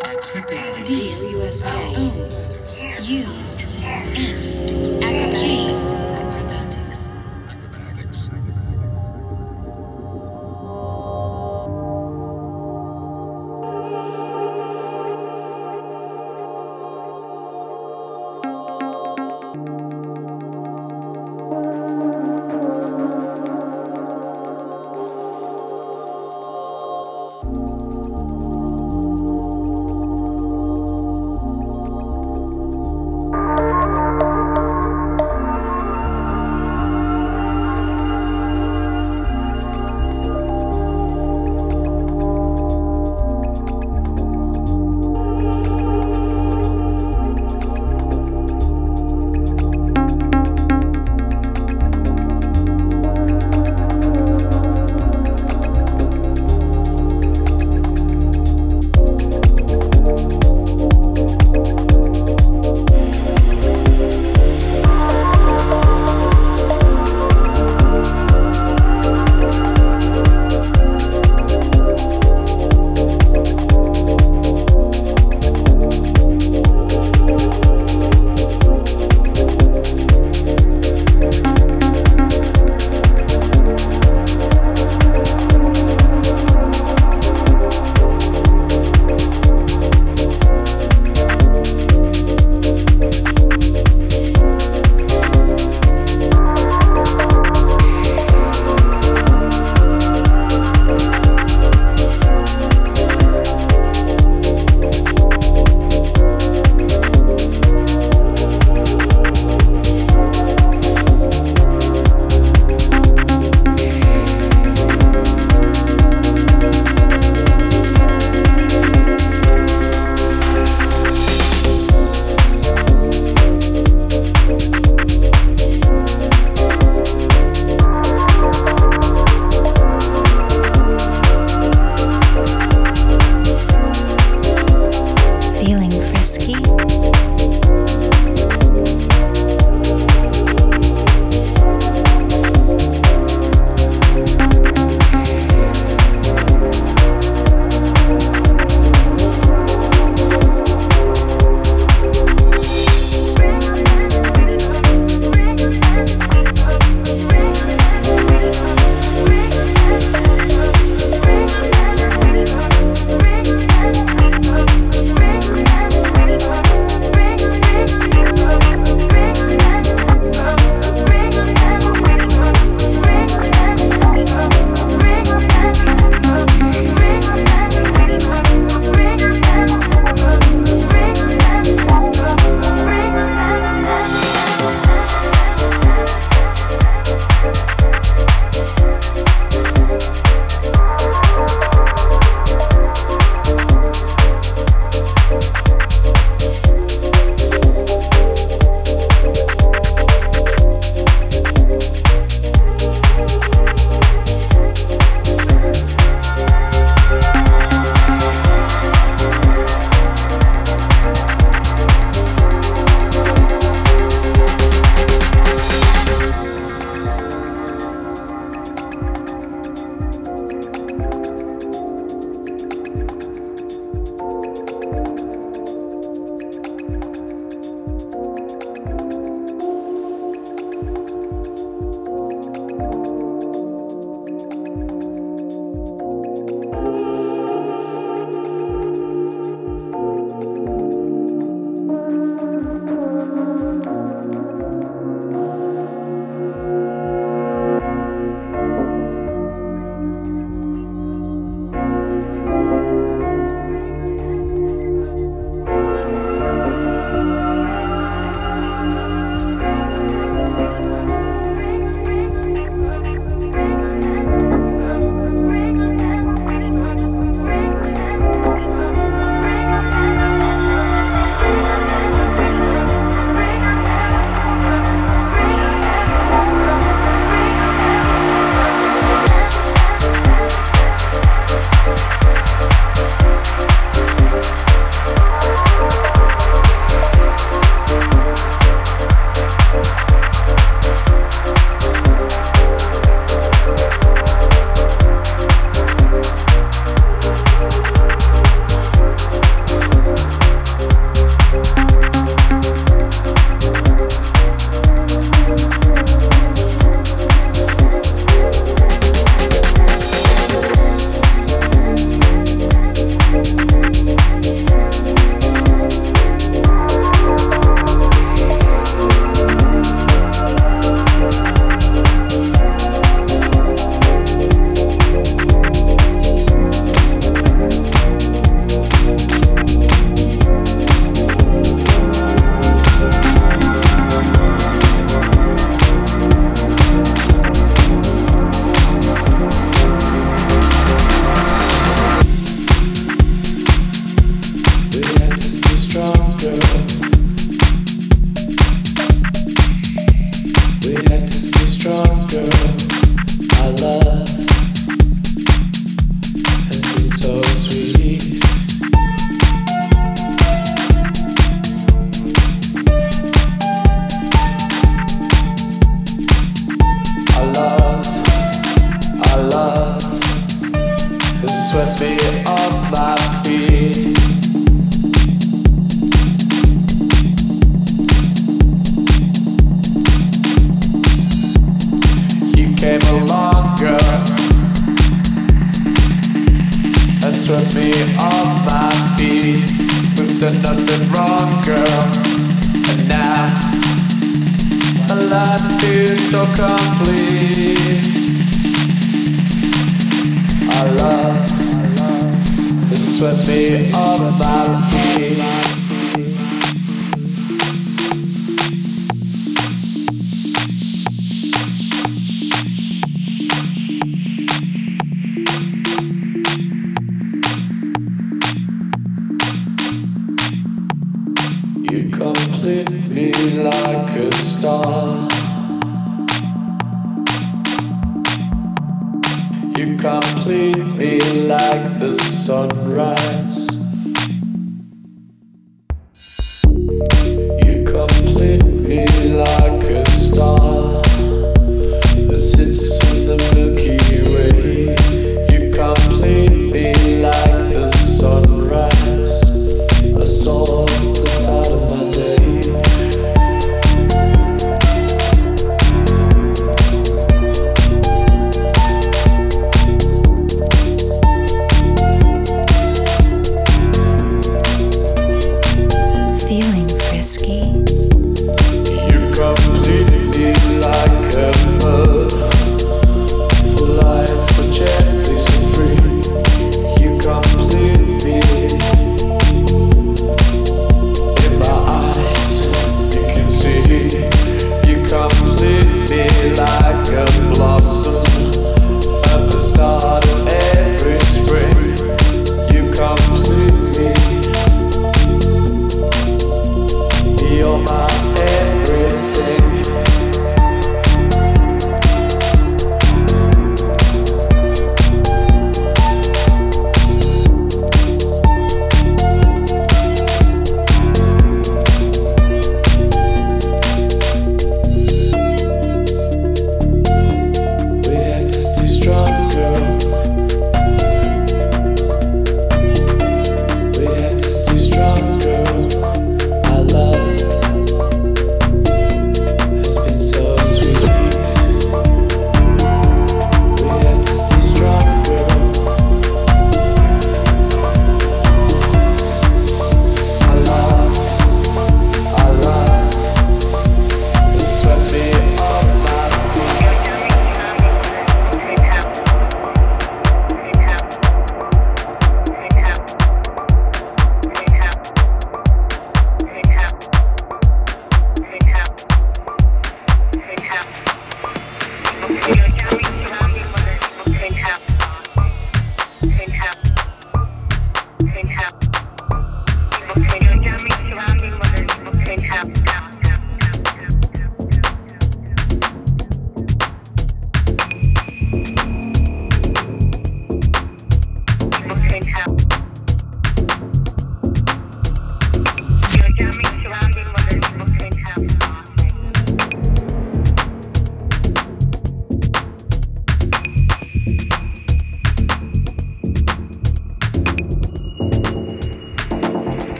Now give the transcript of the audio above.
D L